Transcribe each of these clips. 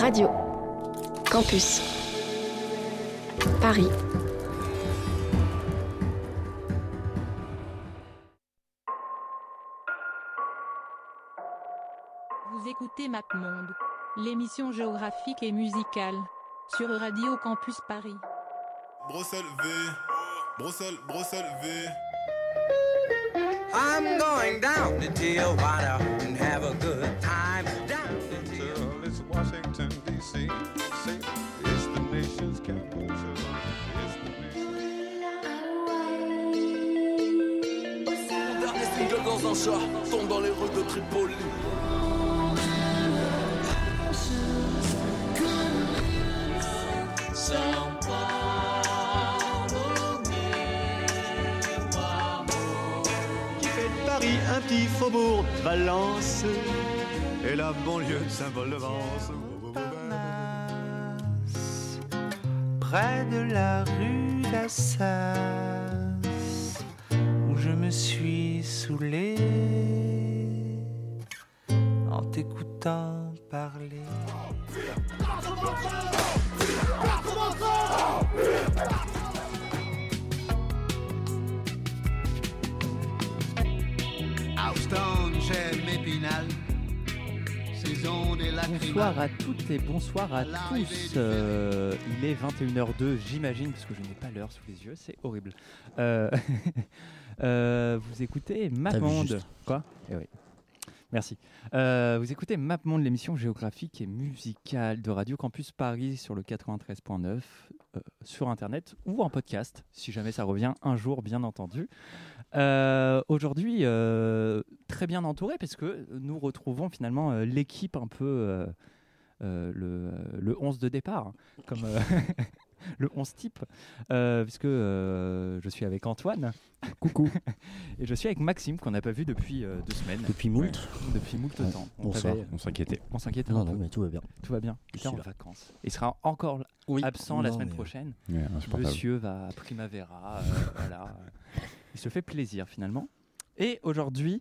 Radio. Campus. Paris. Vous écoutez MapMonde, l'émission géographique et musicale, sur Radio Campus Paris. Bruxelles V, Bruxelles, Bruxelles V. I'm going down to Tijuana and have a good time. Chat tombe dans les rues de Tripoli. qui fait de Paris un petit faubourg de Valence et la banlieue de Saint-Paul-de-Vence. près de la rue d'Assas, suis saoulé en t'écoutant parler. Bonsoir à toutes et bonsoir à tous. Euh, il est 21h02, j'imagine, parce que je n'ai pas l'heure sous les yeux, c'est horrible. Euh, vous écoutez MapMonde. Quoi Eh oui. Merci. Euh, vous écoutez MapMonde, l'émission géographique et musicale de Radio Campus Paris sur le 93.9, euh, sur Internet ou en podcast, si jamais ça revient un jour, bien entendu. Euh, Aujourd'hui, euh, très bien entouré, parce que nous retrouvons finalement euh, l'équipe un peu euh, euh, le, le 11 de départ, comme euh, le 11 type, euh, puisque euh, je suis avec Antoine. Coucou. Et je suis avec Maxime, qu'on n'a pas vu depuis euh, deux semaines. Depuis moult. Ouais, depuis moult Ouais. temps. On Bonsoir. On s'inquiétait. On s'inquiétait Non, un non, peu. mais tout va bien. Tout va bien. Il est en là. vacances. Il sera encore absent la semaine mais- prochaine. Ouais. Monsieur va à Primavera. euh, voilà. Il se fait plaisir finalement. Et aujourd'hui,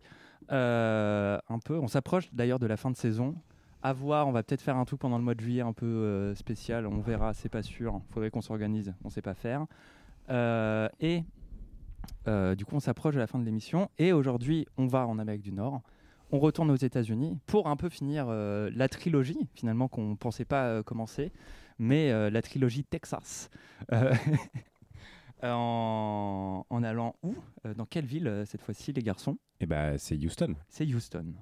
euh, un peu, on s'approche d'ailleurs de la fin de saison. À voir, on va peut-être faire un truc pendant le mois de juillet un peu euh, spécial. On verra, c'est pas sûr. Il faudrait qu'on s'organise. On sait pas faire. Euh, et euh, du coup, on s'approche de la fin de l'émission. Et aujourd'hui, on va en Amérique du Nord. On retourne aux États-Unis pour un peu finir la trilogie, finalement, qu'on pensait pas commencer, mais la trilogie Texas. En, en allant où Dans quelle ville cette fois-ci, les garçons? Eh ben, c'est Houston. C'est Houston.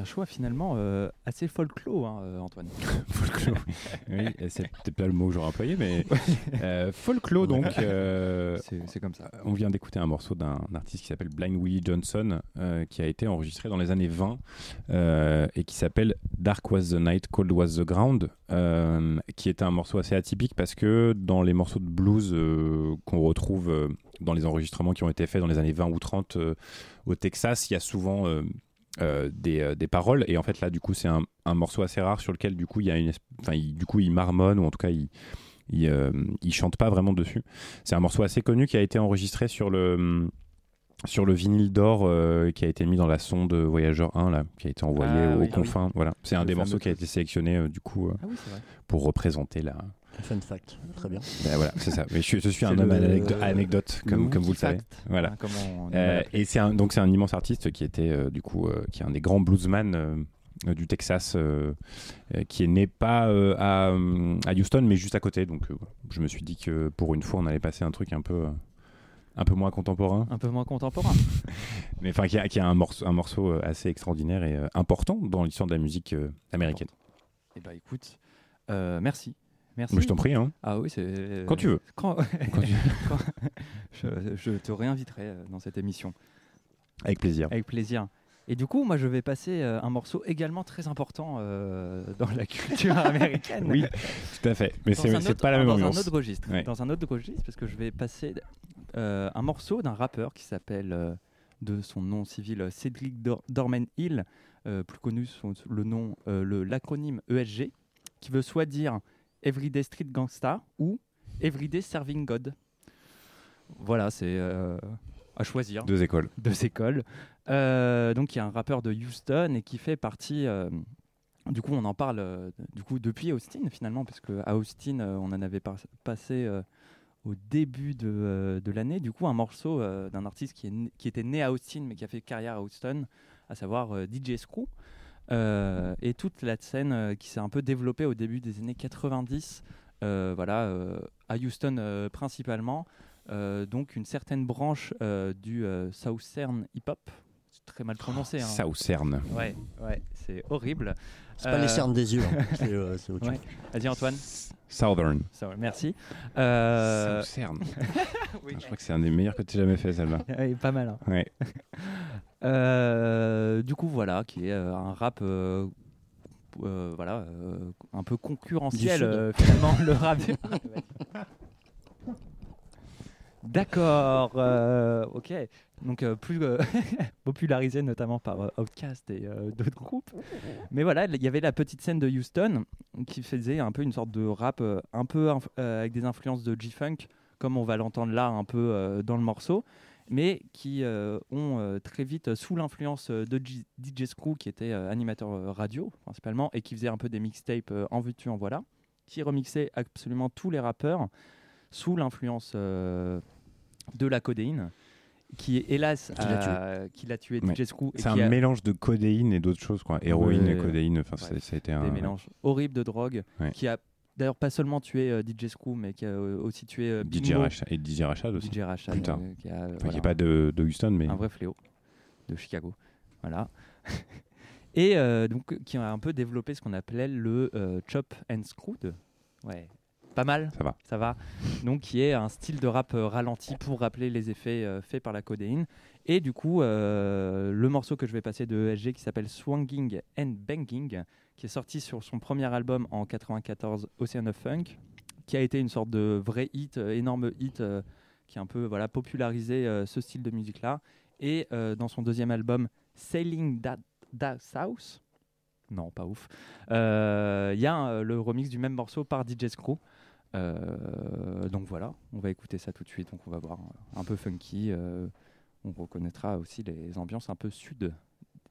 Un choix finalement euh, assez folklore, hein, euh, Antoine. Folklore. oui, c'est peut-être pas le mot que j'aurais employé, mais euh, folklore donc. euh, C'est comme ça. on vient d'écouter un morceau d'un artiste qui s'appelle Blind Willie Johnson, qui a été enregistré dans les années 20 euh, et qui s'appelle Dark Was the Night, Cold Was the Ground, qui est un morceau assez atypique parce que dans les morceaux de blues qu'on retrouve dans les enregistrements qui ont été faits dans les années 20 ou 30 euh, au Texas, il y a souvent euh, des, euh, des paroles. Et en fait là du coup c'est un, un morceau assez rare sur lequel du coup il y a une enfin il- du coup il marmonne ou en tout cas il il, euh, il chante pas vraiment dessus. C'est un morceau assez connu qui a été enregistré sur le sur le vinyle d'or euh, qui a été mis dans la sonde Voyageur 1 là qui a été envoyé Ah aux oui. confins voilà. C'est un des morceaux qui a été sélectionné du coup Ah oui, pour représenter la Fun fact, très bien. Ben voilà c'est ça. Mais je, suis- je suis un homme à anecdote comme, comme vous le savez. voilà. Hein, comme on- euh, et c'est un, donc c'est un immense artiste qui était euh, du coup euh, qui est un des grands bluesman euh, du Texas qui est né pas euh, à, à Houston mais juste à côté. Donc euh, je me suis dit que pour une fois on allait passer un truc un peu un peu moins contemporain. Un peu moins contemporain. mais enfin qui a, qui a un morceau un morceau assez extraordinaire et euh, important dans l'histoire de la musique euh, américaine. Eh bah écoute, euh, merci. Merci. Mais je t'en prie hein. Ah oui, c'est. Quand tu veux. Quand... Quand tu- je, je te réinviterai euh, dans cette émission. avec plaisir Avec plaisir. Et du coup, moi, je vais passer euh, un morceau également très important euh, dans la culture américaine. oui tout à fait mais Dans c'est pas la même dans ambiance un autre registre. Ouais. Dans un autre registre, parce que je vais passer euh, un morceau d'un rappeur qui s'appelle, euh, de son nom civil, euh, Cedric Dor Dorman Hill, euh, plus connu sous le nom, euh, l'acronyme ESG, qui veut soit dire Everyday Street Gangsta ou Everyday Serving God. Voilà, c'est euh, à choisir deux écoles deux écoles. Euh, donc, il y a un rappeur de Houston et qui fait partie. euh, du coup, on en parle du coup depuis Austin finalement, parce que à Austin, on en avait par- passé au début de, de l'année. Du coup, un morceau d'un artiste qui, est qui était né à Austin mais qui a fait carrière à Houston, à savoir DJ Screw. Euh, et toute la scène euh, qui s'est un peu développée au début des années 90, euh, voilà, euh, à Houston euh, principalement. Euh, donc une certaine branche euh, du euh, Southern hip-hop. C'est très mal prononcé. hein. cerne Ouais, ouais, c'est horrible. C'est pas les cernes des yeux, hein. c'est euh, c'est autre ouais. chose. Vas-y Antoine. Southern merci. Euh, Southern oui. je crois que c'est un des meilleurs que tu aies jamais fait celle-là Ouais, pas mal. hein. ouais Euh, du coup, voilà, qui est euh, un rap, euh, euh, voilà, euh, un peu concurrentiel euh, finalement le rap. D'accord, euh, ok. Donc euh, plus euh, popularisé notamment par Outkast et d'autres groupes. Mais voilà, il y avait la petite scène de Houston qui faisait un peu une sorte de rap un peu avec des influences de G-Funk, comme on va l'entendre là un peu dans le morceau, mais qui ont très vite, sous l'influence de DJ Screw, qui était animateur radio principalement, et qui faisait un peu des mixtapes en veux-tu, en voilà, qui remixait absolument tous les rappeurs sous l'influence euh, de la codéine, qui est hélas Qui l'a tué. l'a tué, Ouais. DJ Screw. C'est un a mélange de codéine et d'autres choses, quoi. Héroïne Ouais. et codéine. Enfin, ça a été un. des mélanges horribles de drogue, qui a d'ailleurs pas seulement tué euh, DJ Screw, mais qui a euh, aussi tué euh, DJ Mo, Rashad et DJ aussi. DJ tard. euh, qui a, euh, Enfin, voilà, pas de, de Houston, mais un vrai fléau de Chicago. Voilà. Et euh, donc, qui a un peu développé ce qu'on appelait le euh, chop and screwed. Ouais, pas mal. ça va. Ça va. Donc, qui est un style de rap euh, ralenti pour rappeler les effets euh, faits par la codéine. Et du coup, euh, le morceau que je vais passer de ESG qui s'appelle Swanging and Banging, qui est sorti sur son premier album en 94, Ocean of Funk, qui a été une sorte de vrai hit, énorme hit, euh, qui a un peu voilà, popularisé euh, ce style de musique-là. Et euh, dans son deuxième album, Sailing That, That South, non, pas ouf, il y a le remix du même morceau par DJ Screw. Euh, donc voilà, on va écouter ça tout de suite. Donc on va voir un peu funky. euh, on reconnaîtra aussi les ambiances un peu sud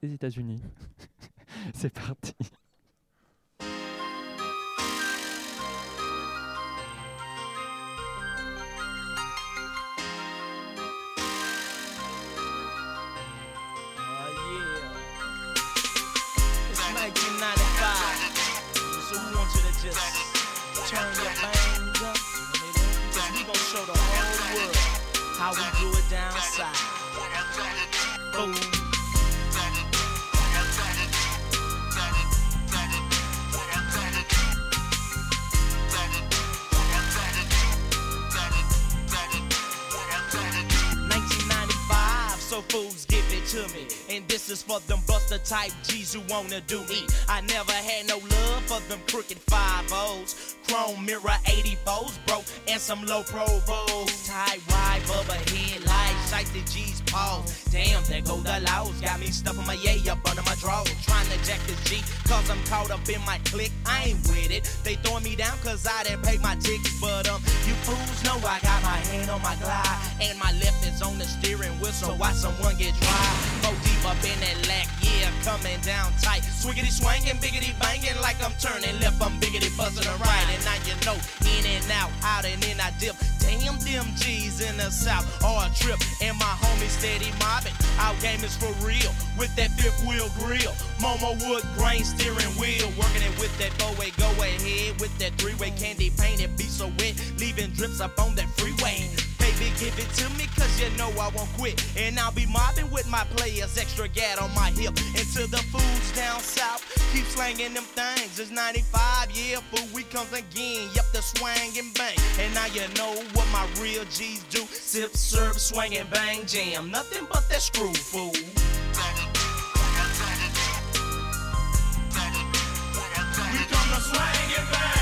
des États-Unis. C'est parti. It's 1995. So we want you to just turn your bangs how we blew it down south. Boom. So fools give it to me. And this is for them buster type G's who wanna do me. I never had no love for them crooked five O's Chrome mirror 84s, bro, and some low pro provos. Tight wide bubba headlights, like the G's pause. Damn, there go the laws. Got me stuffing my yay up under my drawers. Trying to jack this G, cause I'm caught up in my clique. I ain't with it. They throwing me down cause I didn't pay my tickets. But um, you fools know I got my hand on my glide. And my left is on the steering wheel, so watch someone get dry. Go deep up in that lack, yeah, coming down tight. Swiggity swangin', biggity banging like I'm turning left. I'm biggity buzzing right. And now you know, in and out, out and in I dip. Damn, them G's in the south are a trip. And my homies steady mobbing. Our game is for real. With that fifth wheel grill. Momo wood grain steering wheel. Working it with that four way go ahead. With that three way candy painted be so wet. Leaving drips up on that freeway. Baby, give it to me, cause you know I won't quit. And I'll be mobbing with my players, extra gat on my hip. And to the fools down south, keep slanging them things. It's 95, yeah, fool, we comes again. Yep, the swang and bang. And now you know what my real G's do. Sip, serve, swing and bang, jam. Nothing but that screw, fool. We come to swang and bang.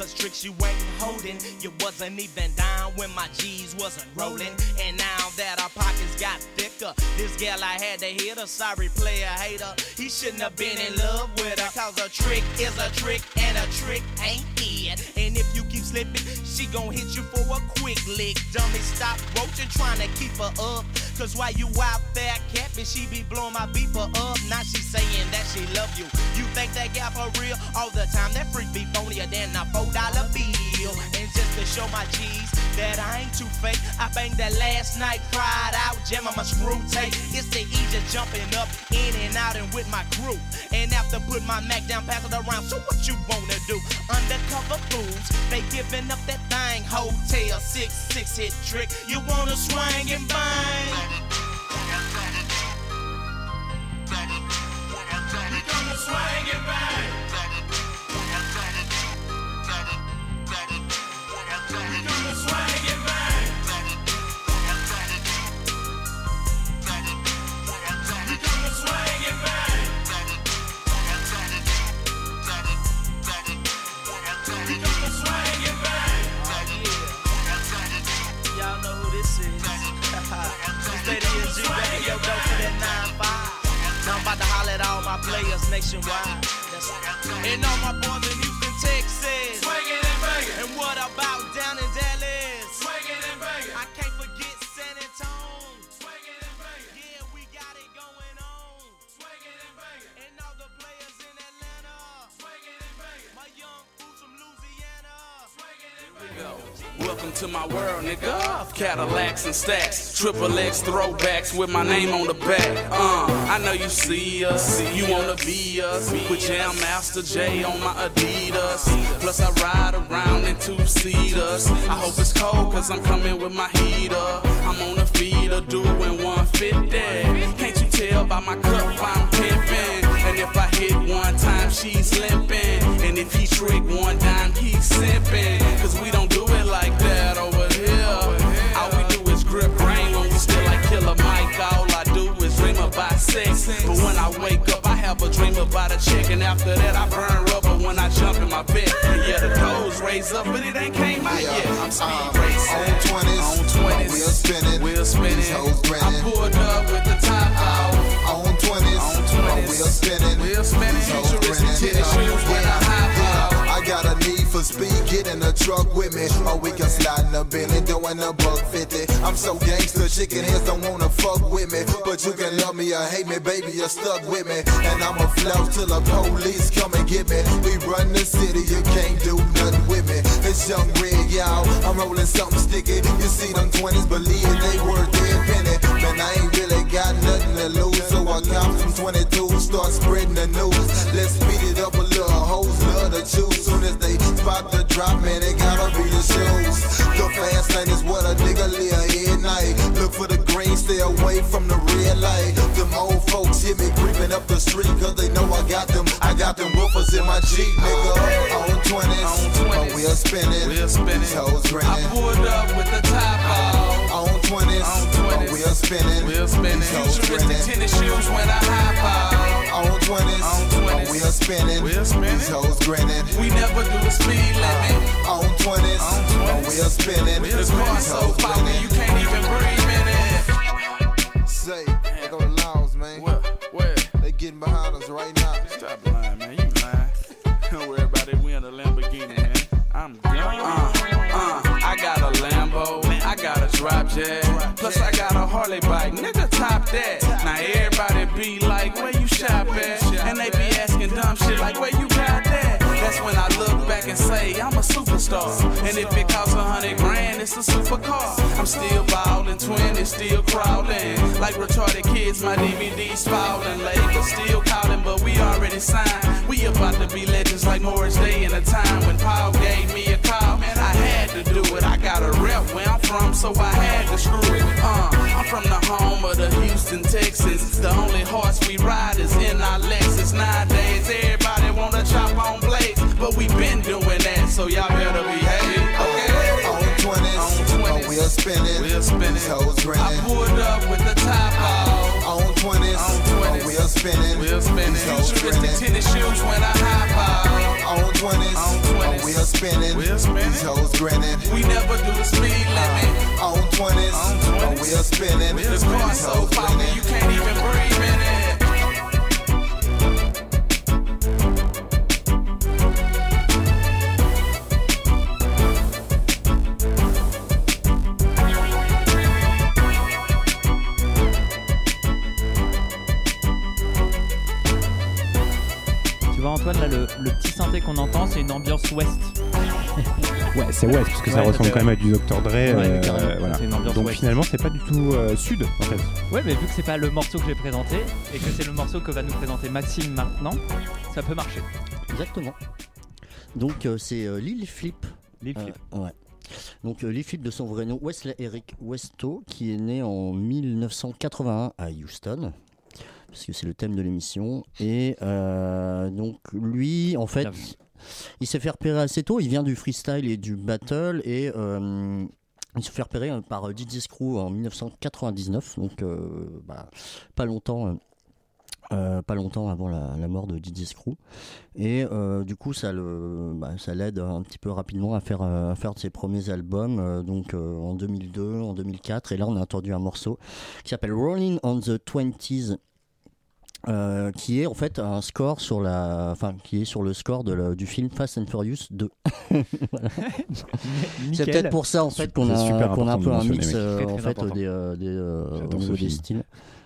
Cause tricks you ain't holding. You wasn't even down when my G's wasn't rolling. And now that our pockets got thicker, this gal I had to hit her. Sorry, player hater. He shouldn't have been in love with her. Cause a trick is a trick, and a trick ain't it. And if you keep slipping, she gon' hit you for a quick lick. Dummy, stop roaching, trying to keep her up. Cause while you out there capping, she be blowing my beeper up. Now she saying that she love you. You think that gal for real? All the time, that freak be phonier than a four dollar bill. And just to show my G's that I ain't too fake, I banged that last night, cried out, jamming my screw tape. It's the E just jumping up, in and out, and with my crew. And after put my Mac down, pass it around. So what you wanna do? Undercover fools, they giving up that thing. Hotel six six hit trick. You wanna swing and bang? We gonna swing and bang. My players nationwide. That's and all my boys in Houston, Texas. Swinging and to my world, nigga. Cadillacs and stacks, triple X throwbacks with my name on the back. Uh, I know you see us, you wanna be us. With Jam Master J on my Adidas. Plus I ride around in two seaters. I hope it's cold, cause I'm coming with my heater. I'm on a feeder doing 150. Can't you tell by my cup I'm pimping? And if I hit one time, she's limping. And if he trick one time, he's simping. Cause we don't do it like that over here. All we do is grip rain when we still like Killer Mike. All I do is dream about sex. But when I wake up, I have a dream about a chick. And after that, I burn rubber when I jump in my bed. And yeah, the toes raise up, but it ain't came out yet. I'm speed racing. On 20s, On 20s. wheels spinning, Wheel spinning. these hoes I pulled up with the top off. On 20s, On 20s. wheels spinning, Wheel spinning. Futuristic tennis shoes when I hop off. I got a need for speed, get in the truck with me. Or we can slide in the Bentley, doing a buck 50. I'm so gangster, chicken heads don't wanna fuck with me. But you can love me or hate me, baby, you're stuck with me. And I'ma flout till the police come and get me. We run the city, you can't do nothing with me. It's young red, y'all. I'm rolling something sticky. You see them 20s, believe it, they worth I ain't really got nothing to lose. So I count from 22, start spreading the news. Let's speed it up a little. Hoes love to choose. Soon as they spot the drop, man, it gotta be the shoes. The fast lane is what a nigga live at night. Look for the green, stay away from the red light. Them old folks hear me creeping up the street cause they know I got them. I got them woofers in my Jeep, nigga. On 20s, on wheel spinning. Wheel spinning. These hoes I grinning. pulled up with the top off. On 20s, on wheel spinning. Wheel spinning. Futuristic grinning. tennis shoes when I hop out. On 20s, on wheel spinning. Wheel spinning. These hoes grinning. We never do the speed limit. On 20s, on wheel spinning. The car's so foggy you can't even breathe in it. Say, they go to Laos, man. Where? Where? They getting behind us right now. Stop lying, man. You lying. Don't worry about it. We in a Lamborghini, man. I'm gone. Uh, uh, I got a Lambo. Plus I got a Harley bike. Nigga, top that. Now everybody be like, where you shop at? And they be asking dumb shit like, where you got that? That's when I look back and say, I'm a superstar. And if it costs a hundred grand, it's a supercar. I'm still ballin', twin is still crawling. Like retarded kids, my DVD's falling. Label still calling, but we already signed. We about to be legends like Morris Day in a time when Paul gave me a do it. I got a rep where I'm from, so I had to screw it. Uh, I'm from the home of the Houston Texans. The only horse we ride is in our Lexus. Nowadays, everybody wanna chop on blades, but we been doing that, so y'all better behave. Okay. On 20s, on wheel spinning. Wheel spinning. These hoes I pulled up with the top off. 20s. On 20s. Oh, we'll spinning. We'll spinning. Tennis shoes when I high On 20s. On 20s. Oh, spinning. We'll spinning. These grinning. We never do the speed limit. On 20s. On 20s. Oh, spinning. This car so poppin', you can't even breathe in it. Le, petit synthé qu'on entend, c'est une ambiance ouest. Ouais, c'est West, parce que ça Ouais, ressemble quand même à du Dr. Dre. Ouais, euh, voilà. Ambiance Donc finalement, c'est pas du tout euh, sud, en fait. Ouais, mais vu que c'est pas le morceau que j'ai présenté et que c'est le morceau que va nous présenter Maxime maintenant, ça peut marcher. Exactement. Donc euh, c'est euh, Lil Flip. Lil Flip. Euh, ouais. Donc euh, Lil Flip de son vrai nom, Wesley Eric Westo, qui est né en 1981 à Houston. Parce que c'est le thème de l'émission. Et euh, donc lui, en fait, il s'est fait repérer assez tôt. Il vient du freestyle et du battle. Et euh, il s'est fait repérer euh, par DJ Screw en 1999. Donc euh, bah, pas longtemps. euh, pas longtemps avant la, la mort de Didier Screw et euh, du coup ça le bah, ça l'aide un petit peu rapidement à faire à faire ses premiers albums euh, donc en 2002 en 2004 et là on a entendu un morceau qui s'appelle Rolling on the Twenties euh, qui est en fait un score sur la enfin qui est sur le score de la- du film Fast and Furious 2 Voilà. c'est peut-être pour ça en fait qu'on a super qu'on a un peu un mix euh, en fait important. des, euh, des, euh, au J'adore niveau ce des styles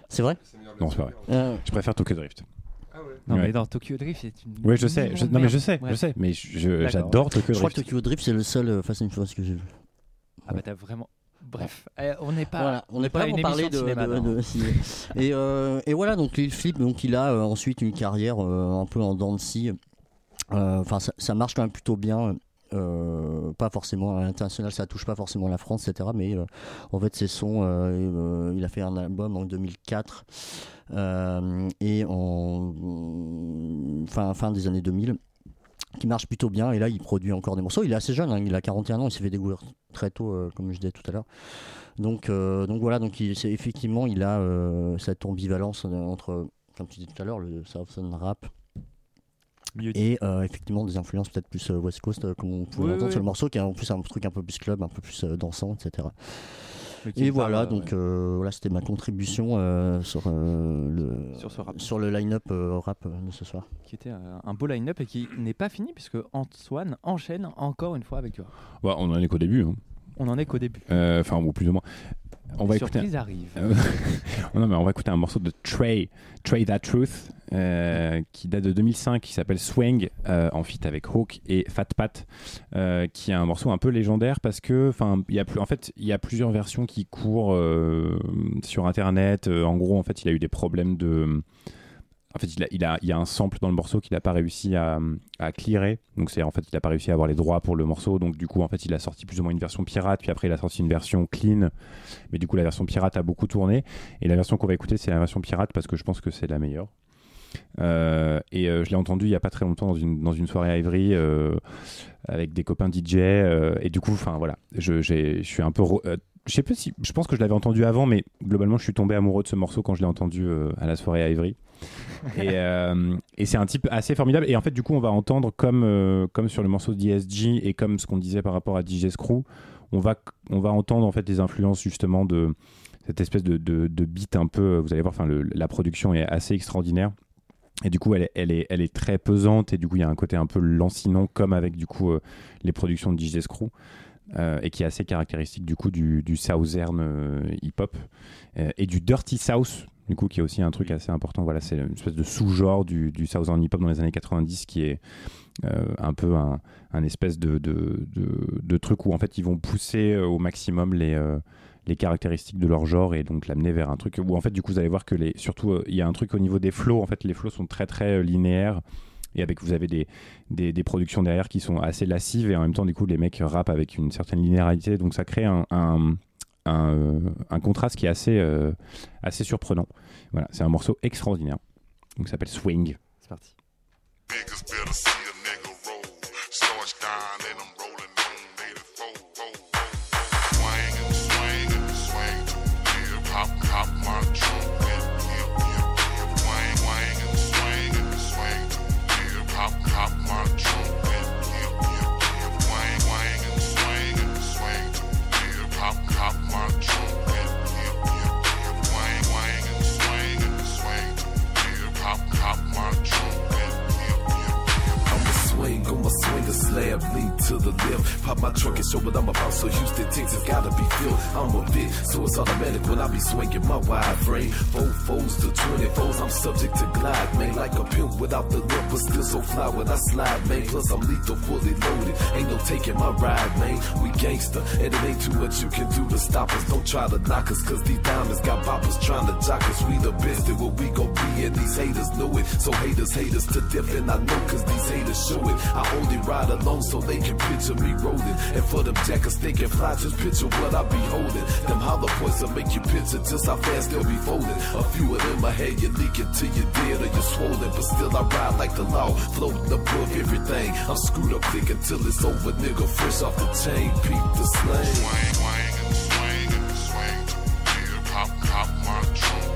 c'est vrai? Non, c'est pas vrai. Euh, Je préfère Tokyo Drift. Non, Ouais. mais dans Tokyo Drift, c'est une. Ouais, je sais. je- non, mais je sais, Ouais. je sais. Mais je- je- D'accord. j'adore Tokyo je crois que Drift. Tokyo Drift c'est le seul euh, Fast and Furious que j'ai vu Ah bah t'as vraiment. Bref, eh, on n'est pas. Voilà, on n'est pas pas là pour parler de, de cinéma, de- non. de ciné. et, euh, et voilà, donc Lil Flip, donc il a euh, ensuite une carrière euh, un peu en dents de scie. Euh, Enfin, ça, ça marche quand même plutôt bien. euh, pas forcément à l'international, ça touche pas forcément la France, etc. Mais euh, en fait, ses sons, euh, euh, il a fait un album en 2004 euh, et en fin, fin des années 2000 qui marche plutôt bien. Et là, il produit encore des morceaux. Il est assez jeune, hein, il a 41 ans, il s'est fait découvrir très tôt, euh, comme je disais tout à l'heure. Donc, euh, donc voilà, donc il, effectivement, il a euh, cette ambivalence entre, comme tu disais tout à l'heure, le Southern rap. Et effectivement des influences peut-être plus West Coast comme on pouvait Oui, l'entendre oui. sur le morceau qui est en plus un truc un peu plus club un peu plus dansant etc et parle, voilà euh, donc euh, voilà c'était ma contribution euh, sur euh, le Sur ce rap. sur le line-up euh, rap de ce soir Qui était euh, un beau line-up et qui n'est pas fini puisque Antoine enchaîne encore une fois avec toi. Ouais, on en est qu'au début. hein. On en est qu'au début. Euh, Enfin, ou plus ou moins. On va Les écouter. Euh, non, mais on va écouter un morceau de Trey, Trey That Truth, euh, qui date de 2005, qui s'appelle Swing, euh, en feat avec Hawk et Fat Pat, euh, qui est un morceau un peu légendaire parce que, y a en fait, il y a plusieurs versions qui courent sur Internet. En gros, en fait, il a eu des problèmes de en fait, il, a, a un sample dans le morceau qu'il n'a pas réussi à, à clearer. Donc, c'est en fait, il n'a pas réussi à avoir les droits pour le morceau. Donc, du coup, en fait, il a sorti plus ou moins une version pirate. Puis après, il a sorti une version clean. Mais du coup, la version pirate a beaucoup tourné. Et la version qu'on va écouter, c'est la version pirate parce que je pense que c'est la meilleure. Euh, et euh, je l'ai entendu il n'y a pas très longtemps dans une, dans une soirée à Ivry euh, avec des copains DJ. et du coup, enfin voilà, je, je suis un peu. je sais pas si. Je pense que je l'avais entendu avant, mais globalement, je suis tombé amoureux de ce morceau quand je l'ai entendu à la soirée à Ivry. et et c'est un type assez formidable. Et en fait, du coup, on va entendre comme, comme sur le morceau d'ESG et comme ce qu'on disait par rapport à DJ Screw, on va, on va entendre en fait les influences justement de cette espèce de, de, de beat un peu. Vous allez voir, enfin, la production est assez extraordinaire. Et du coup, elle est, très pesante et du coup, il y a un côté un peu lancinant comme avec du coup euh, les productions de DJ Screw. euh, et qui est assez caractéristique du coup du, Southern euh, hip-hop et du Dirty South du coup qui est aussi un truc assez important voilà c'est une espèce de sous-genre du, du Southern hip-hop dans les années 90 qui est un peu un, espèce de, de, truc où en fait ils vont pousser au maximum les, les caractéristiques de leur genre et donc l'amener vers un truc où en fait du coup vous allez voir que les surtout euh, il y a un truc au niveau des flows en fait les flows sont très très euh, linéaires et avec vous avez des, des, des productions derrière qui sont assez lascives et en même temps du coup les mecs rappent avec une certaine linéarité. Donc ça crée un, un, un, euh, un contraste qui est assez, euh, assez surprenant. Voilà c'est un morceau extraordinaire. Donc ça s'appelle Swing. C'est parti a slab, lean to the left. Pop my trunk and show what I'm about. So Houston, Texas gotta be filled. I'm a bit, so it's automatic when I be swinging my wide frame. Four foes to 24s, I'm subject to glide, man. Like a pimp without the lip, but still so fly when I slide, man. Plus I'm lethal, fully loaded. Ain't no taking my ride, man. We gangster, and it ain't too much you can do to stop us. Don't try to knock us, cause these diamonds got boppers trying to jock us. We the best at what we gon' be, and these haters know it. So haters hate us to death, and I know cause these haters show it. I only ride alone so they can picture me rolling. And for them jackers, they can fly, just picture what I be holding. Them hollow points will make you picture just how fast they'll be folding. A few of them I had you leaking till you're dead or you're swollen. But still I ride like the law, floating above everything. I'm screwed up thick until it's over, nigga. Fresh off the chain, peep the slang. Swing, swing swing swing. Yeah, pop, pop my trunk.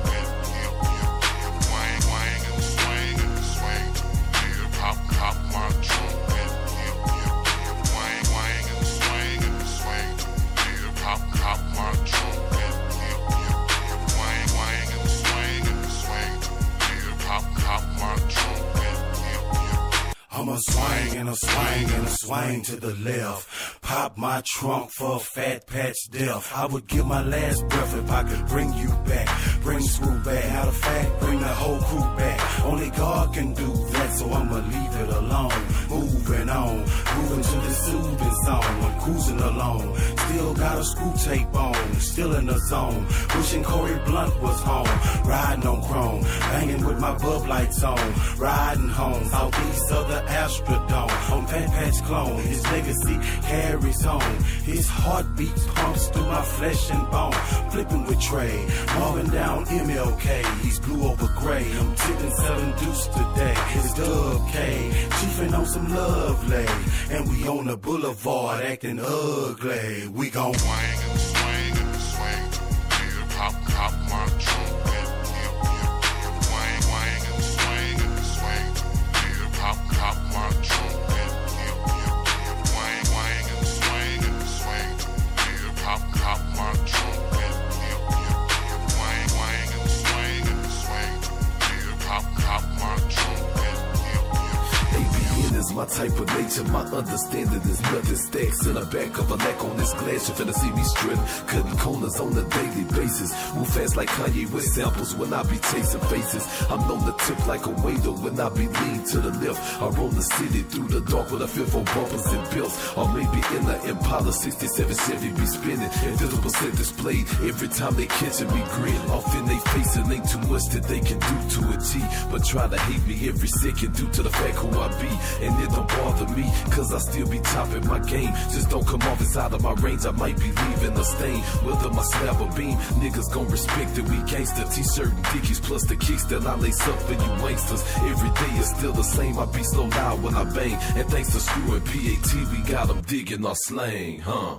Yeah. I'm a swing and a swing and a swing to the left. Pop my trunk for fat patch death. I would give my last breath if I could bring you back. Bring screw back. Out of fact, bring the whole crew back. Only God can do that, so I'ma leave it alone. Moving on, moving to the soothing zone. I'm cruising along. Still got a screw tape on, still in the zone. Wishing Corey Blunt was home. Riding on chrome, banging with my bub lights on. Riding home, southeast of the Astrodome. On Fat Patch Clone, his legacy carries on. His heartbeat pumps through my flesh and bone. Flipping with Trey, Marvin down MLK. He's blue over gray. I'm tipping selling deuce today. It's Dub K, chiefing on some lovely. And we on the boulevard acting ugly. We gon' swing and swing and swing. Pop, pop my trunk. type of nature, my understanding is nothing. Stacks in the back of a neck on this glass. You finna see me strip, cutting corners on a daily basis. Move fast like Kanye with samples when I be chasing faces. I'm known to tip like a waiter when I be lean to the left. I roam the city through the dark with a fifth for bumpers and bills. Or maybe in the Impala 67 Chevy be spinning. Invisible set displayed every time they catching me grin. Off in they face, it ain't too much that they can do to a T. But try to hate me every second due to the fact who I be. And it don't bother me, cause I still be topping my game. Just don't come off inside of my range, I might be leaving a stain. Whether my slab or beam, niggas gon' respect that we gangster. T shirt and dickies, plus the kicks that I lace up for you wanksters. Every day is still the same, I be so loud when I bang. And thanks to Screw and PAT, we got them digging our slang, huh?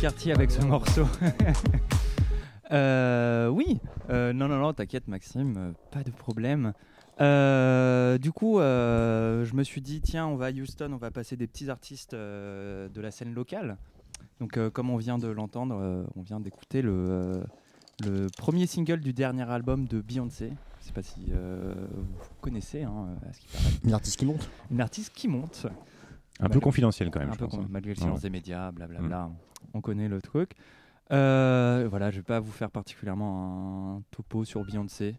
Quartier avec ce morceau. Euh, oui, Euh, non, non, non, t'inquiète Maxime, euh, pas de problème. Euh, du coup, euh, je me suis dit, tiens, on va à Houston, on va passer des petits artistes euh, de la scène locale. Donc, euh, comme on vient de l'entendre, euh, on vient d'écouter le, euh, le premier single du dernier album de Beyoncé. Je sais pas si euh, vous connaissez, hein, à ce qui paraît. Une artiste qui monte Une artiste qui monte. Un peu confidentiel quand même, Un je peu pense, con- hein. malgré le silence ouais. des médias, blablabla. On connaît le truc. Euh, voilà, je vais pas vous faire particulièrement un topo sur Beyoncé.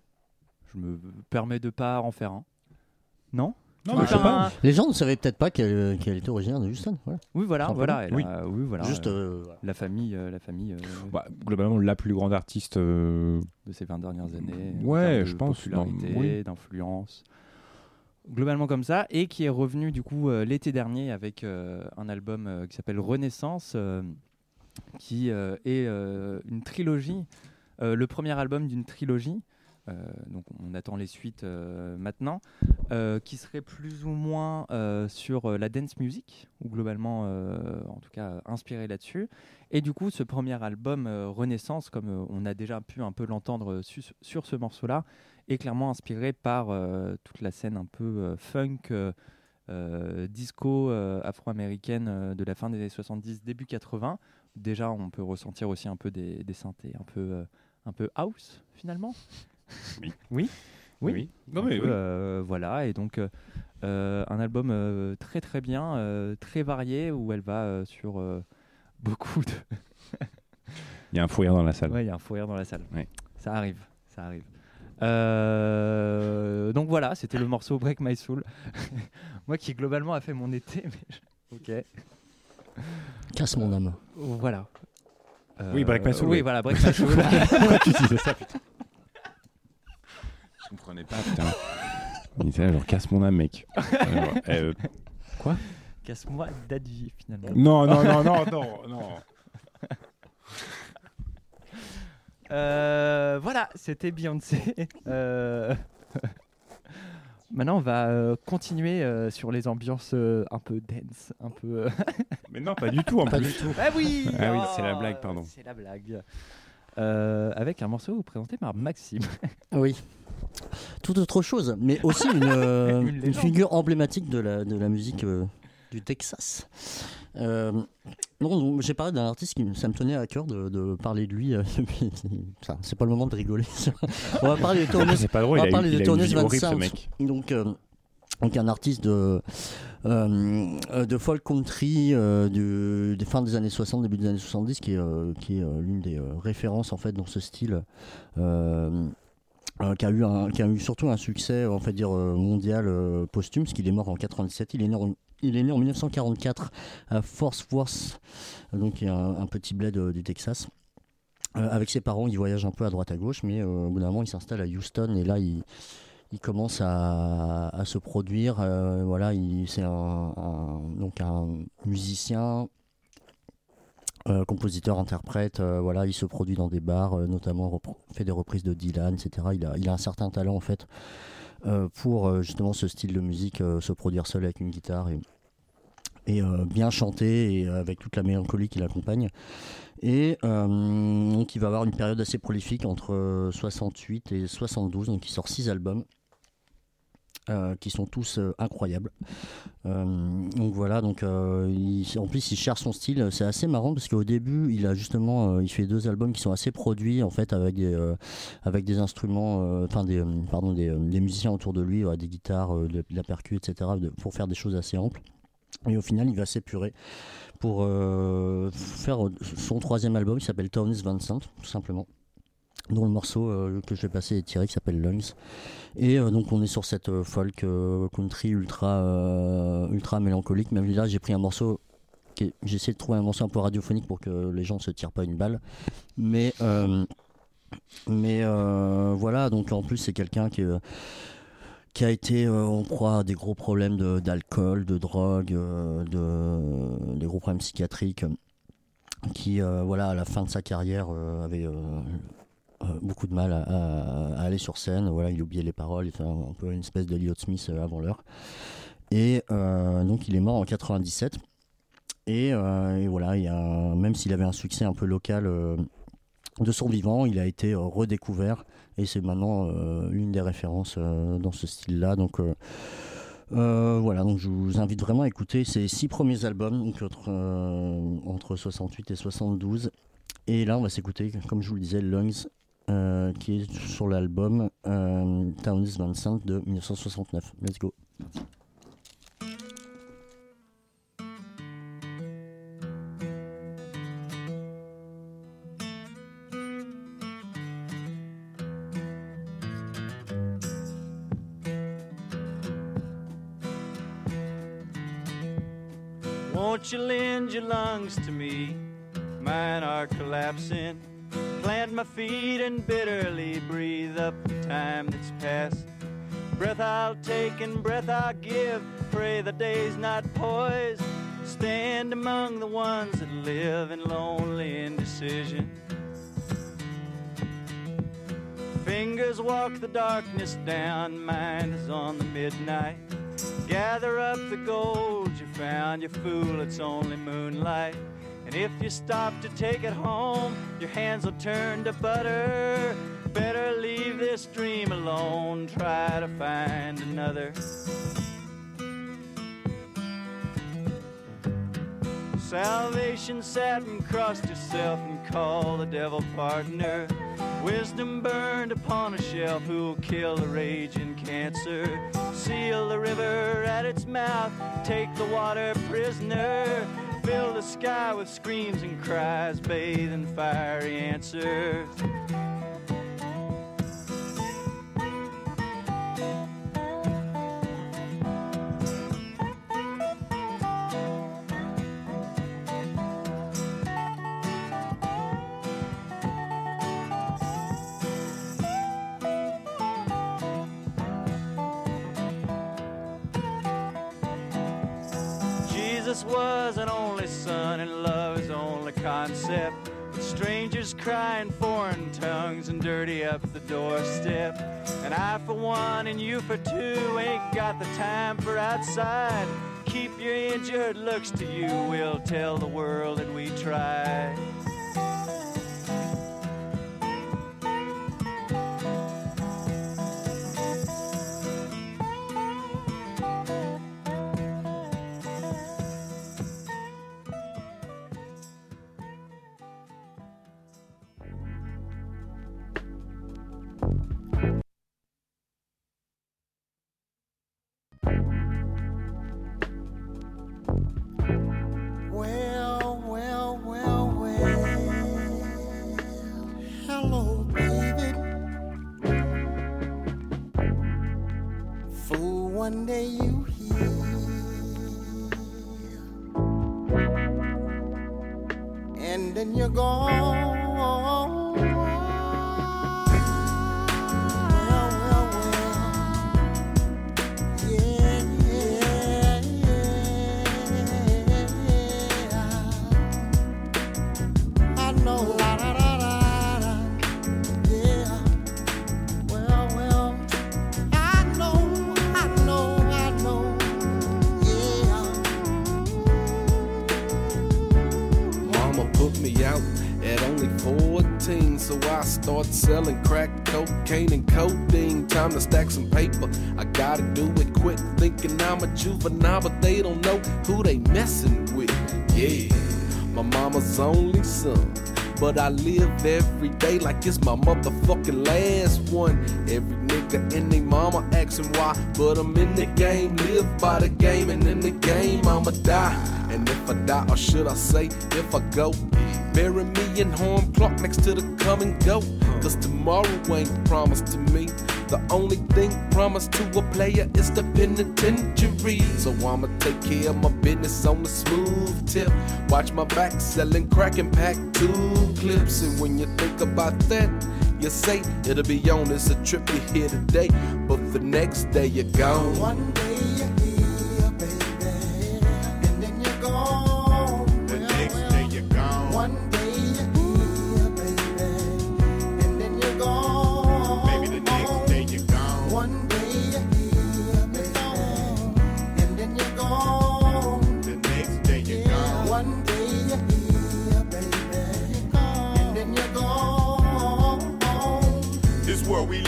Je me permets de pas en faire un. Non? Tu veux faire un- Les gens ne savaient peut-être pas qu'elle qu'elle était originaire de Houston. Voilà. Oui, voilà, Simplement. voilà, elle a- oui, voilà. Juste. euh, euh, voilà. La famille, euh, la famille euh, Bah, globalement, la plus grande artiste. euh, de ces 20 dernières années. Ouais, de je pense, Popularité, non, oui. d'influence. Globalement comme ça. Et qui est revenu du coup euh, l'été dernier avec euh, un album euh, qui s'appelle Renaissance, euh, qui euh, est euh, une trilogie, euh, le premier album d'une trilogie. Donc on attend les suites maintenant, qui serait plus ou moins sur la dance music, ou globalement, en tout cas, inspiré là-dessus. Et du coup, ce premier album Renaissance, comme on a déjà pu un peu l'entendre su- sur ce morceau-là, est clairement inspiré par toute la scène un peu funk, disco afro-américaine de la fin des années 70, début 80. Déjà, on peut ressentir aussi un peu des, des synthés, un peu, euh, un peu house finalement. Oui. Oui. Oui. Oui. Non, Un mais peu, oui. euh, voilà, et donc euh, un album très très bien, très varié, où elle va sur beaucoup de. Il y a un fou rire dans la salle. Ouais, il y a un fou rire dans la salle. Ouais. Ça arrive, ça arrive. Donc voilà, c'était le morceau Break My Soul. Moi qui globalement a fait mon été, mais ok. Casse mon âme. Voilà. Oui, Break My Euh, Soul, Oui, oui. voilà, Break My Soul. Pourquoi tu disais ça, putain Je comprenais pas, putain. Il était là, genre, casse mon âme, mec. Alors, euh, quoi? Casse-moi d'advie finalement. Non, non, non, non, non, non. Euh, voilà, c'était Beyoncé. Euh, Maintenant, on va euh, continuer euh, sur les ambiances euh, un peu dance, un peu. Mais non, pas du tout, en Pas plus. du tout. Ah oui Ah oui, c'est la oh, blague, pardon. C'est la blague. Euh, avec un morceau présenté par Maxime. Oui. Tout autre chose, mais aussi une, Une figure emblématique de la, de la musique euh, du Texas. Non, j'ai parlé d'un artiste qui me- ça me tenait à cœur de, de parler de lui. euh, c'est pas le moment de rigoler. On va parler de Tony. C'est pas drôle, on va il a eu- parler de mec. Donc, euh, donc un artiste de, euh, de folk country euh, du, des fins des années 60, début des années 70, qui est, qui est l'une des références en fait dans ce style. euh, qui, a eu un, qui a eu surtout un succès on va dire mondial euh, posthume parce qu'il est mort en 97 il est né en, il est né en 1944 à Fort Worth donc un, petit bled euh, du Texas Euh, avec ses parents il voyage un peu à droite à gauche mais euh, au bout d'un moment il s'installe à Houston et là il commence à, se produire. euh, voilà, il- c'est un, donc un musicien, compositeur, interprète. voilà, il se produit dans des bars, notamment fait des reprises de Dylan, etc. Il a, un certain talent en fait pour euh, justement ce style de musique, euh, se produire seul avec une guitare et, euh, bien chanter et euh, avec toute la mélancolie qui l'accompagne. Et euh, donc il va avoir une période assez prolifique entre euh, 68 et 72, donc il sort six albums. Euh, qui sont tous euh, incroyables. Euh, donc voilà, donc en plus il cherche son style. C'est assez marrant parce qu'au début il a justement, il fait deux albums qui sont assez produits en fait avec des avec des instruments, enfin des pardon des, musiciens autour de lui, des guitares, de, de la percu, etc. pour faire des choses assez amples. Et au final, il va s'épurer pour faire son troisième album qui s'appelle Towns Vincent, tout simplement. Dont le morceau euh, que je vais passer est tiré qui s'appelle Lungs. Et euh, donc on est sur cette euh, folk country ultra, ultra mélancolique. Même là, j'ai pris un morceau. J'ai essayé de trouver un morceau un peu radiophonique pour que les gens ne se tirent pas une balle. Mais, voilà, donc en plus, c'est quelqu'un qui a été en proie à des gros problèmes d'alcool, de, drogue, de, des gros problèmes psychiatriques, qui, voilà, à la fin de sa carrière, avait beaucoup de mal à, aller sur scène. Voilà, il oubliait les paroles, il était un, peu une espèce d'Eliot Smith euh, avant l'heure. Et euh, donc, il est mort en 97. Et, euh, voilà, il a même s'il avait un succès un peu local euh, de son vivant, il a été euh, redécouvert et c'est maintenant euh, l'une des références euh, dans ce style-là. Donc euh, euh, voilà, donc je vous invite vraiment à écouter ses six premiers albums, donc entre, euh, entre 68 et 72. Et là, on va s'écouter, comme je vous le disais, Lungs, euh, qui est sur l'album euh, Towns Vincent de 1969. Let's go. Won't you lend your lungs to me? Mine are collapsing. Plant my feet and bitterly breathe up the time that's passed. Breath I'll take and breath I'll give. Pray the day's not poised. Stand among the ones that live in lonely indecision. Fingers walk the darkness down, mind is on the midnight. Gather up the gold you found, you fool, it's only moonlight. And if you stop to take it home, your hands will turn to butter. Better leave this dream alone, try to find another. Salvation sat and crossed yourself and called the devil partner. Wisdom burned upon a shelf who'll kill the raging cancer. Seal the river at its mouth, take the water prisoner. Fill the sky with screams and cries, bathe in fiery answers. Was an only son, and love is only concept. With strangers crying foreign tongues and dirty up the doorstep. And I for one and you for two ain't got the time for outside. Keep your injured looks to you, we'll tell the world that we tried. At only 14, so I start selling crack, cocaine, and codeine. Time to stack some paper. I gotta do it quick, thinking I'm a juvenile, but they don't know who they messing with. Yeah, my mama's only son. But I live every day like it's my motherfucking last one. Every nigga and they mama asking why. But I'm in the game, live by the game, and in the game I'ma die. And if I die, or should I say, if I go, bury me in home clock next to the come and go. Cause tomorrow ain't promised to me. The only thing promised to a player is the penitentiary. So I'ma take care of my business on the smooth tip. Watch my back selling crack and pack two clips. And when you think about that, you say it'll be on. It's a trip you here today, but the next day you're gone. One day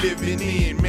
living in.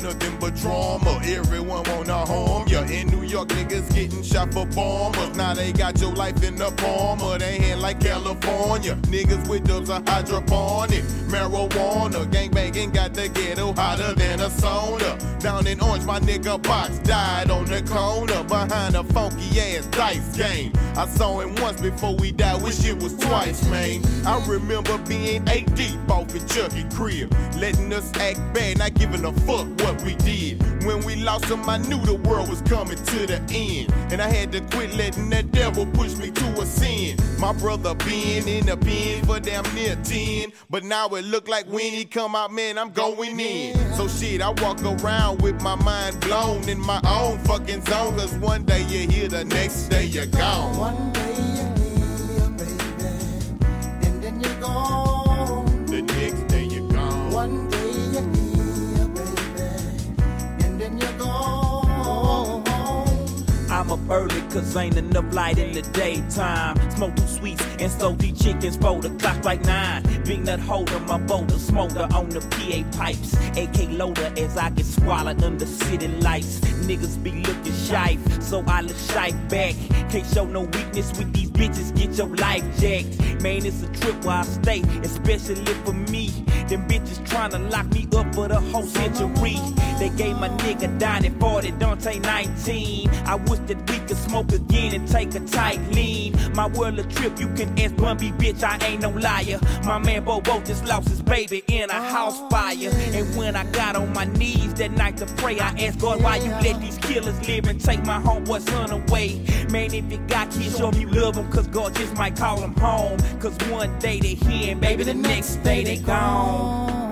Ain't nothing but drama. Everyone wanna harm ya. In New York, niggas getting shot for bombers. Now they got your life in the palm of their hand like California. Niggas with dubs are hydroponic. Marijuana, gangbanging got the ghetto hotter than a sauna. Down in Orange, my nigga Box died on the corner behind a funky ass dice game. I saw him once before we died, wish it was twice, man. I remember being eight deep off in Chucky crib, letting us act bad, not giving a fuck what we did. When we lost him, I knew the world was coming to the end, and I had to quit letting that devil push me to a sin. My brother been in the pen for damn near 10, but now it look like when he come out, man, I'm going in. So shit, I walk around with my mind blown in my own fucking zone, cause one day you're here, the next day you're gone. One day you're here, baby, and then you're gone. The next day you're gone. One day I'm up early cause ain't enough light in the daytime. Smoke through sweets and slow these chickens for the clock like nine. Big nut holder, my boulder smoker on the PA pipes. AK loader as I get swallowed under city lights. Niggas be looking shy, so I look shy back. Can't show no weakness with these bitches, get your life jacked. Man, it's a trip where I stay, especially for me. Them bitches tryna lock me up for the whole century. They gave my nigga down at 40, Dante 19. I wish that we could smoke again and take a tight lean. My world a trip, you can ask Bumby, bitch, I ain't no liar. My man Bobo just lost his baby in a house fire. And when I got on my knees that night to pray, I asked God why you let these killers live and take my homeboy son away. Man, if you got kids, show you love them, cause God just might call them home. Cause one day they here, and baby, the next day they gone. Oh.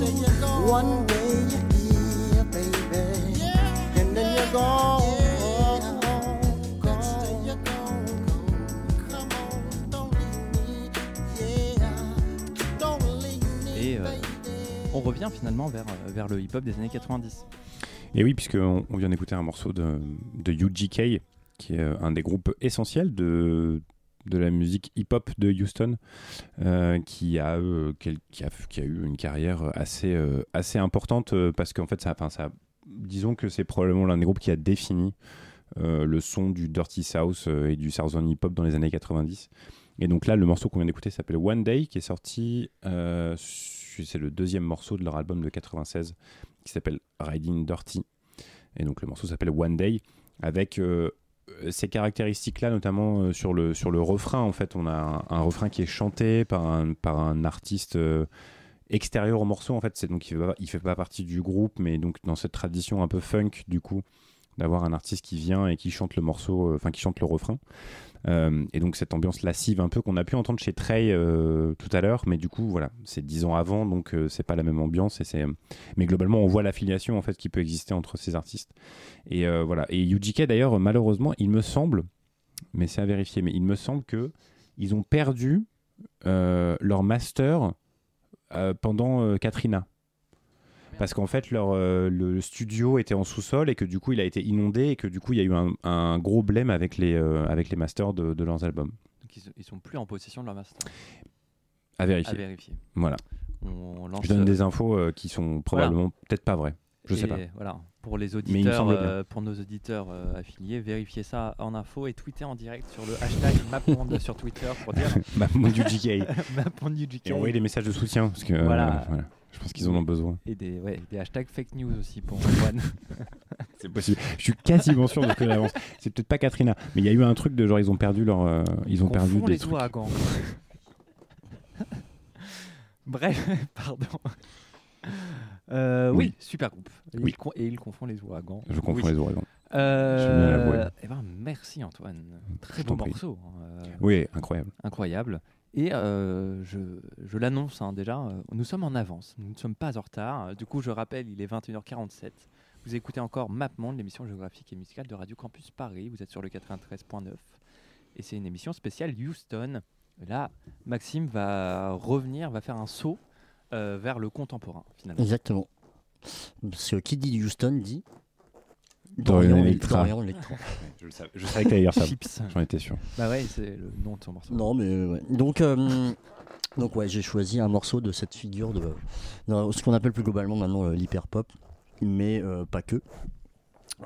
Then you're gone. One day you're here, baby, and then you're gone. Et euh, on revient finalement vers, euh, vers le hip-hop des années 90. Et oui, puisqu'on on vient d'écouter un morceau de, de UGK, qui est euh, un des groupes essentiels de, de la musique hip-hop de Houston, euh, qui, a, euh, qui, a, qui a eu une carrière assez, euh, assez importante, parce qu'en fait, ça, enfin, ça, disons que c'est probablement l'un des groupes qui a défini le son du Dirty South et du Southern hip-hop dans les années 90. Et donc là, le morceau qu'on vient d'écouter s'appelle One Day, qui est sorti, c'est le deuxième morceau de leur album de 96, qui s'appelle Riding Dirty. Et donc le morceau s'appelle One Day, avec ces caractéristiques-là, notamment euh, sur, le, refrain. En fait, on a un, refrain qui est chanté par un, par artiste euh, extérieur au morceau. En fait, c'est donc il il fait pas partie du groupe, mais donc dans cette tradition un peu funk, du coup, d'avoir un artiste qui vient et qui chante le morceau, euh, enfin qui chante le refrain. Euh, et donc cette ambiance lascive un peu qu'on a pu entendre chez Trey euh, tout à l'heure, mais du coup voilà, c'est dix ans avant, donc c'est pas la même ambiance. Mais globalement on voit l'affiliation en fait qui peut exister entre ces artistes. Et voilà. Et d'ailleurs malheureusement, il me semble, mais c'est à vérifier, mais il me semble que ils ont perdu leur master pendant Katrina. Parce qu'en fait, leur, euh, le studio était en sous-sol et que du coup, il a été inondé et que du coup, il y a eu un, un gros blême avec les, euh, avec les masters de, de leurs albums. Donc ils, ils sont plus en possession de leur master. À vérifier. À vérifier. Voilà. On lance, Je donne euh, des infos euh, qui sont probablement peut-être pas vraies. Je sais Et pas. Voilà, pour les auditeurs, euh, pour nos auditeurs euh, affiliés, vérifiez ça en info et tweetez en direct sur le hashtag MapMonde sur Twitter pour dire MapMonde UGK. MapMonde. Et envoyer des messages de soutien parce que euh, Voilà. voilà, je pense qu'ils en ont besoin. Et des, ouais, des hashtags fake news aussi pour Antoine. C'est possible. Je suis quasiment sûr de ce que j'avance. C'est peut-être pas Katrina, mais il y a eu un truc de genre ils ont perdu leur, euh, ils ont perdu des les trucs. ouragans. Bref, pardon. Euh, oui. Oui. super groupe. Et, Oui. il, con- et il confond les ouragans. Je confonds Oui. les ouragans. Euh, eh ben, merci Antoine. Très Je bon morceau. hein. Euh, Oui, incroyable. Incroyable. Et euh, je, je l'annonce hein, déjà, euh, nous sommes en avance, nous ne sommes pas en retard. Du coup, je rappelle, il est 21h47. Vous écoutez encore MapMonde, l'émission géographique et musicale de Radio Campus Paris. Vous êtes sur le 93.9. Et c'est une émission spéciale Houston. Là, Maxime va revenir, va faire un saut euh, vers le contemporain, finalement. Exactement. Parce que qui dit Houston dit Dorian Electra. Dorian Electra. Je, le savais, je savais que t'allais dire ça. Chips. J'en étais sûr. Bah ouais, c'est le nom de son morceau. Non, mais euh, ouais. donc, euh, donc ouais, j'ai choisi un morceau de cette figure de, de ce qu'on appelle plus globalement maintenant euh, l'hyper pop, mais euh, pas que.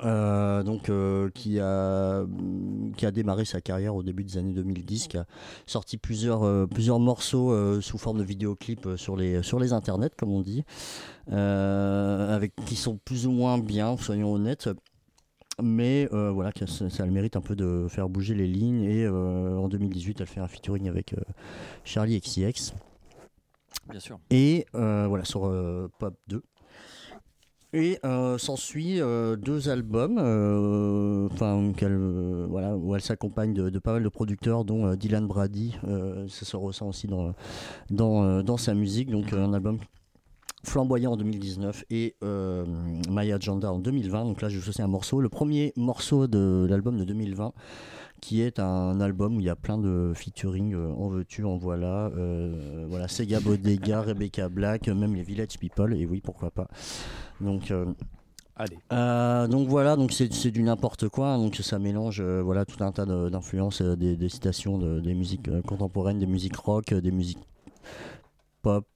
Euh, donc euh, qui a qui a démarré sa carrière au début des années 2010, qui a sorti plusieurs euh, plusieurs morceaux euh, sous forme de vidéoclips sur les sur les internets comme on dit, euh, avec qui sont plus ou moins bien, soyons honnêtes mais euh, voilà, ça, ça a le mérite un peu de faire bouger les lignes. Et euh, en 2018, elle fait un featuring avec euh, Charlie XCX. Bien sûr. Et voilà, sur Pop 2. Et s'ensuit deux albums, enfin voilà, où elle s'accompagne de, de pas mal de producteurs, dont Dylan Brady. ça se ressent aussi dans, dans, dans sa musique. Donc un album Flamboyant en 2019 et euh, Maya Janda en 2020. Donc là, je vous choisi un morceau. Le premier morceau de l'album de 2020, qui est un album où il y a plein de featuring. euh, en veux-tu, en voilà. euh, voilà, Sega Bodega, Rebecca Black, même les Village People. Et oui, pourquoi pas. Donc. euh, Allez. euh, donc voilà, donc c'est du n'importe quoi. hein. Donc ça mélange euh, voilà tout un tas de- d'influences, euh, des, des citations de- des musiques contemporaines, des musiques rock, des musiques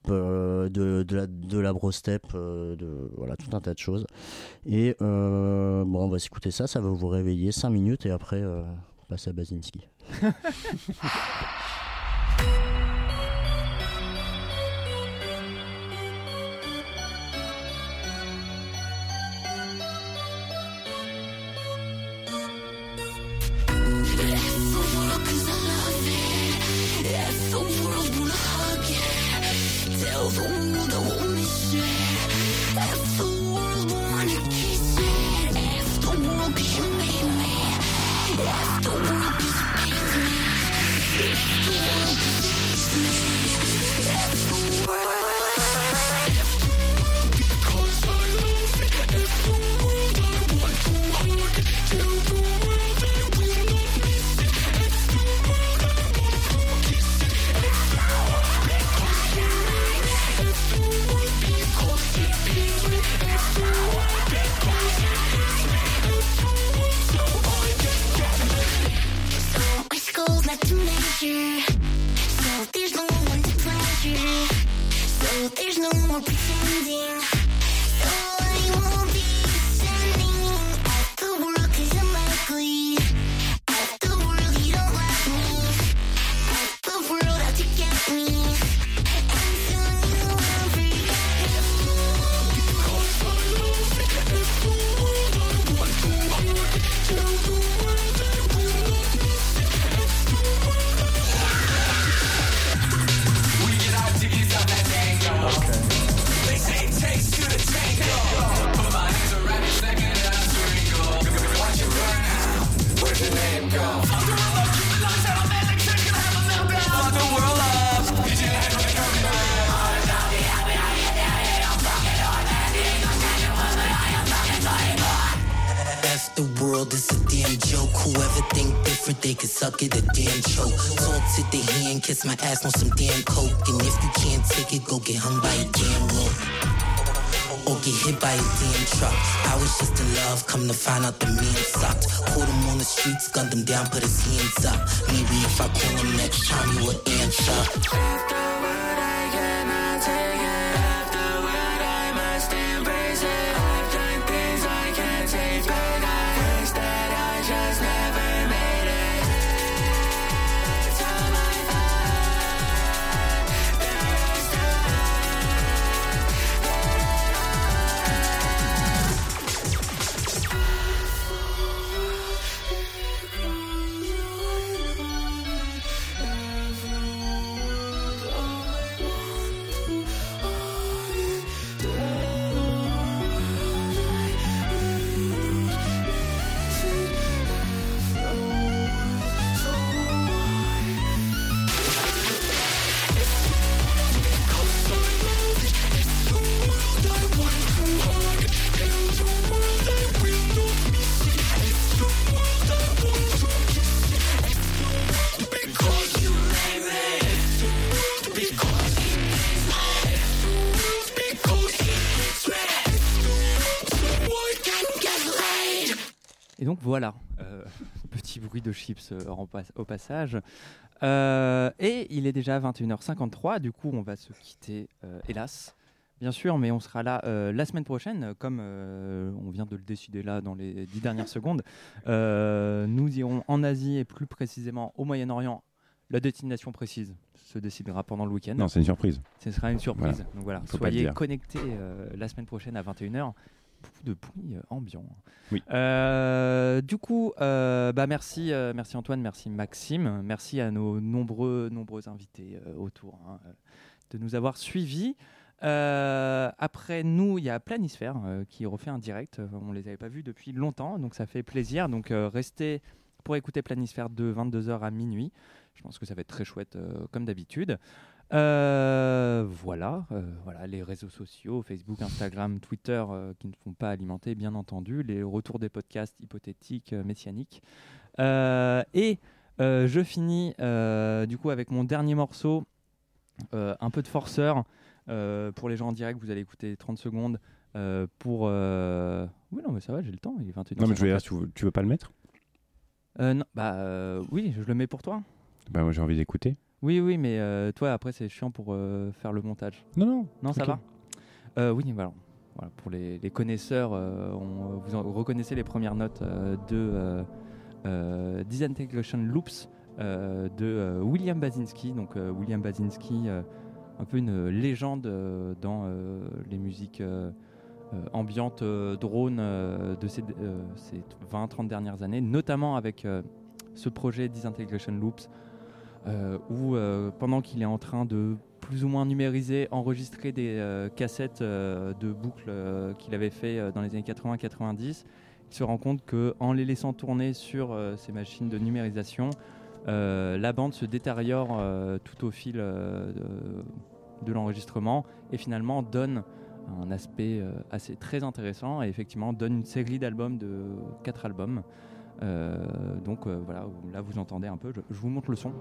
euh, de, la de la brostep, euh, voilà tout un tas de choses. Et euh, bon, on va s'écouter ça, ça va vous réveiller 5 minutes et après euh, on passe à Basinski. bruit de chips euh, en pas- au passage. Euh, et il est déjà 21h53, du coup on va se quitter, euh, hélas. Bien sûr, mais on sera là euh, la semaine prochaine, comme euh, on vient de le décider là dans les dix dernières secondes. Euh, nous irons en Asie et plus précisément au Moyen-Orient. La destination précise se décidera pendant le week-end. Non, c'est une surprise. Ce sera une surprise. Voilà. Donc voilà, soyez connectés la semaine prochaine à 21h. Beaucoup de bruit euh, ambiant. Oui. Euh, du coup, euh, bah merci, euh, merci Antoine, merci Maxime, merci à nos nombreux, nombreux invités autour hein, de nous avoir suivis. Après nous, il y a Planisphère qui refait un direct. On les avait pas vus depuis longtemps, donc ça fait plaisir. Donc restez pour écouter Planisphère de 22h à minuit. Je pense que ça va être très chouette comme d'habitude. Euh, voilà, euh, voilà, les réseaux sociaux, Facebook, Instagram, Twitter, euh, qui ne font pas alimenter, bien entendu, les retours des podcasts hypothétiques, messianiques. Et je finis du coup avec mon dernier morceau, un peu de forceur. Pour les gens en direct, vous allez écouter 30 secondes. pour. Oui, non, mais ça va, j'ai le temps, il est 21h. Non, mais je veux dire, tu tu veux pas le mettre? Non, bah oui, je le mets pour toi. Bah, moi j'ai envie d'écouter. Oui, oui, mais euh, toi, après, c'est chiant pour euh, faire le montage. Non, non. Non, ça va? Euh, Oui, voilà. Voilà, pour les, les connaisseurs, on- vous en- reconnaissez les premières notes de Disintegration Loops de William Basinski. Donc, William Basinski, un peu une légende dans les musiques ambiantes drone de ces, ces 20-30 dernières années, notamment avec ce projet Disintegration Loops où euh, pendant qu'il est en train de plus ou moins numériser, enregistrer des euh, cassettes euh, de boucles euh, qu'il avait fait euh, dans les années 80-90, il se rend compte que en les laissant tourner sur euh, ces machines de numérisation, euh, la bande se détériore euh, tout au fil euh, de, l'enregistrement et finalement donne un aspect euh, assez très intéressant et effectivement donne une série d'albums de quatre albums. Euh, donc euh, voilà, là vous entendez un peu, je, je vous montre le son.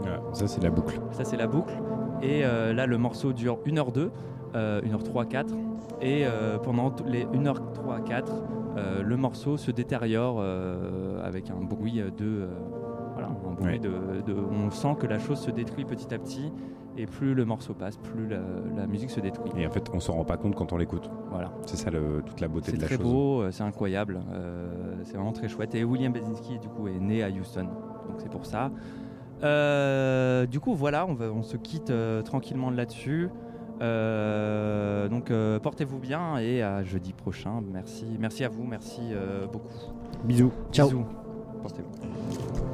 Voilà, ça c'est la boucle. Ça c'est la boucle. Et euh, là le morceau dure 1h02, euh, 1h3, 4. Et pendant les 1h3, 4, euh, le morceau se détériore euh, avec un bruit de... euh, voilà, un bruit Ouais. de, de- On sent que la chose se détruit petit à petit. Et plus le morceau passe, plus la, la musique se détruit. Et en fait, on s'en rend pas compte quand on l'écoute. Voilà. C'est ça le- toute la beauté C'est de la très chose. beau, euh, c'est incroyable, euh, c'est vraiment très chouette. Et William Basinski, du coup, est né à Houston, donc c'est pour ça. Euh, du coup, voilà, on, va, on se quitte euh, tranquillement là-dessus. Euh, donc, euh, portez-vous bien et à jeudi prochain. Merci, merci à vous, merci euh, beaucoup. Bisous. Ciao. Bisous. Portez-vous.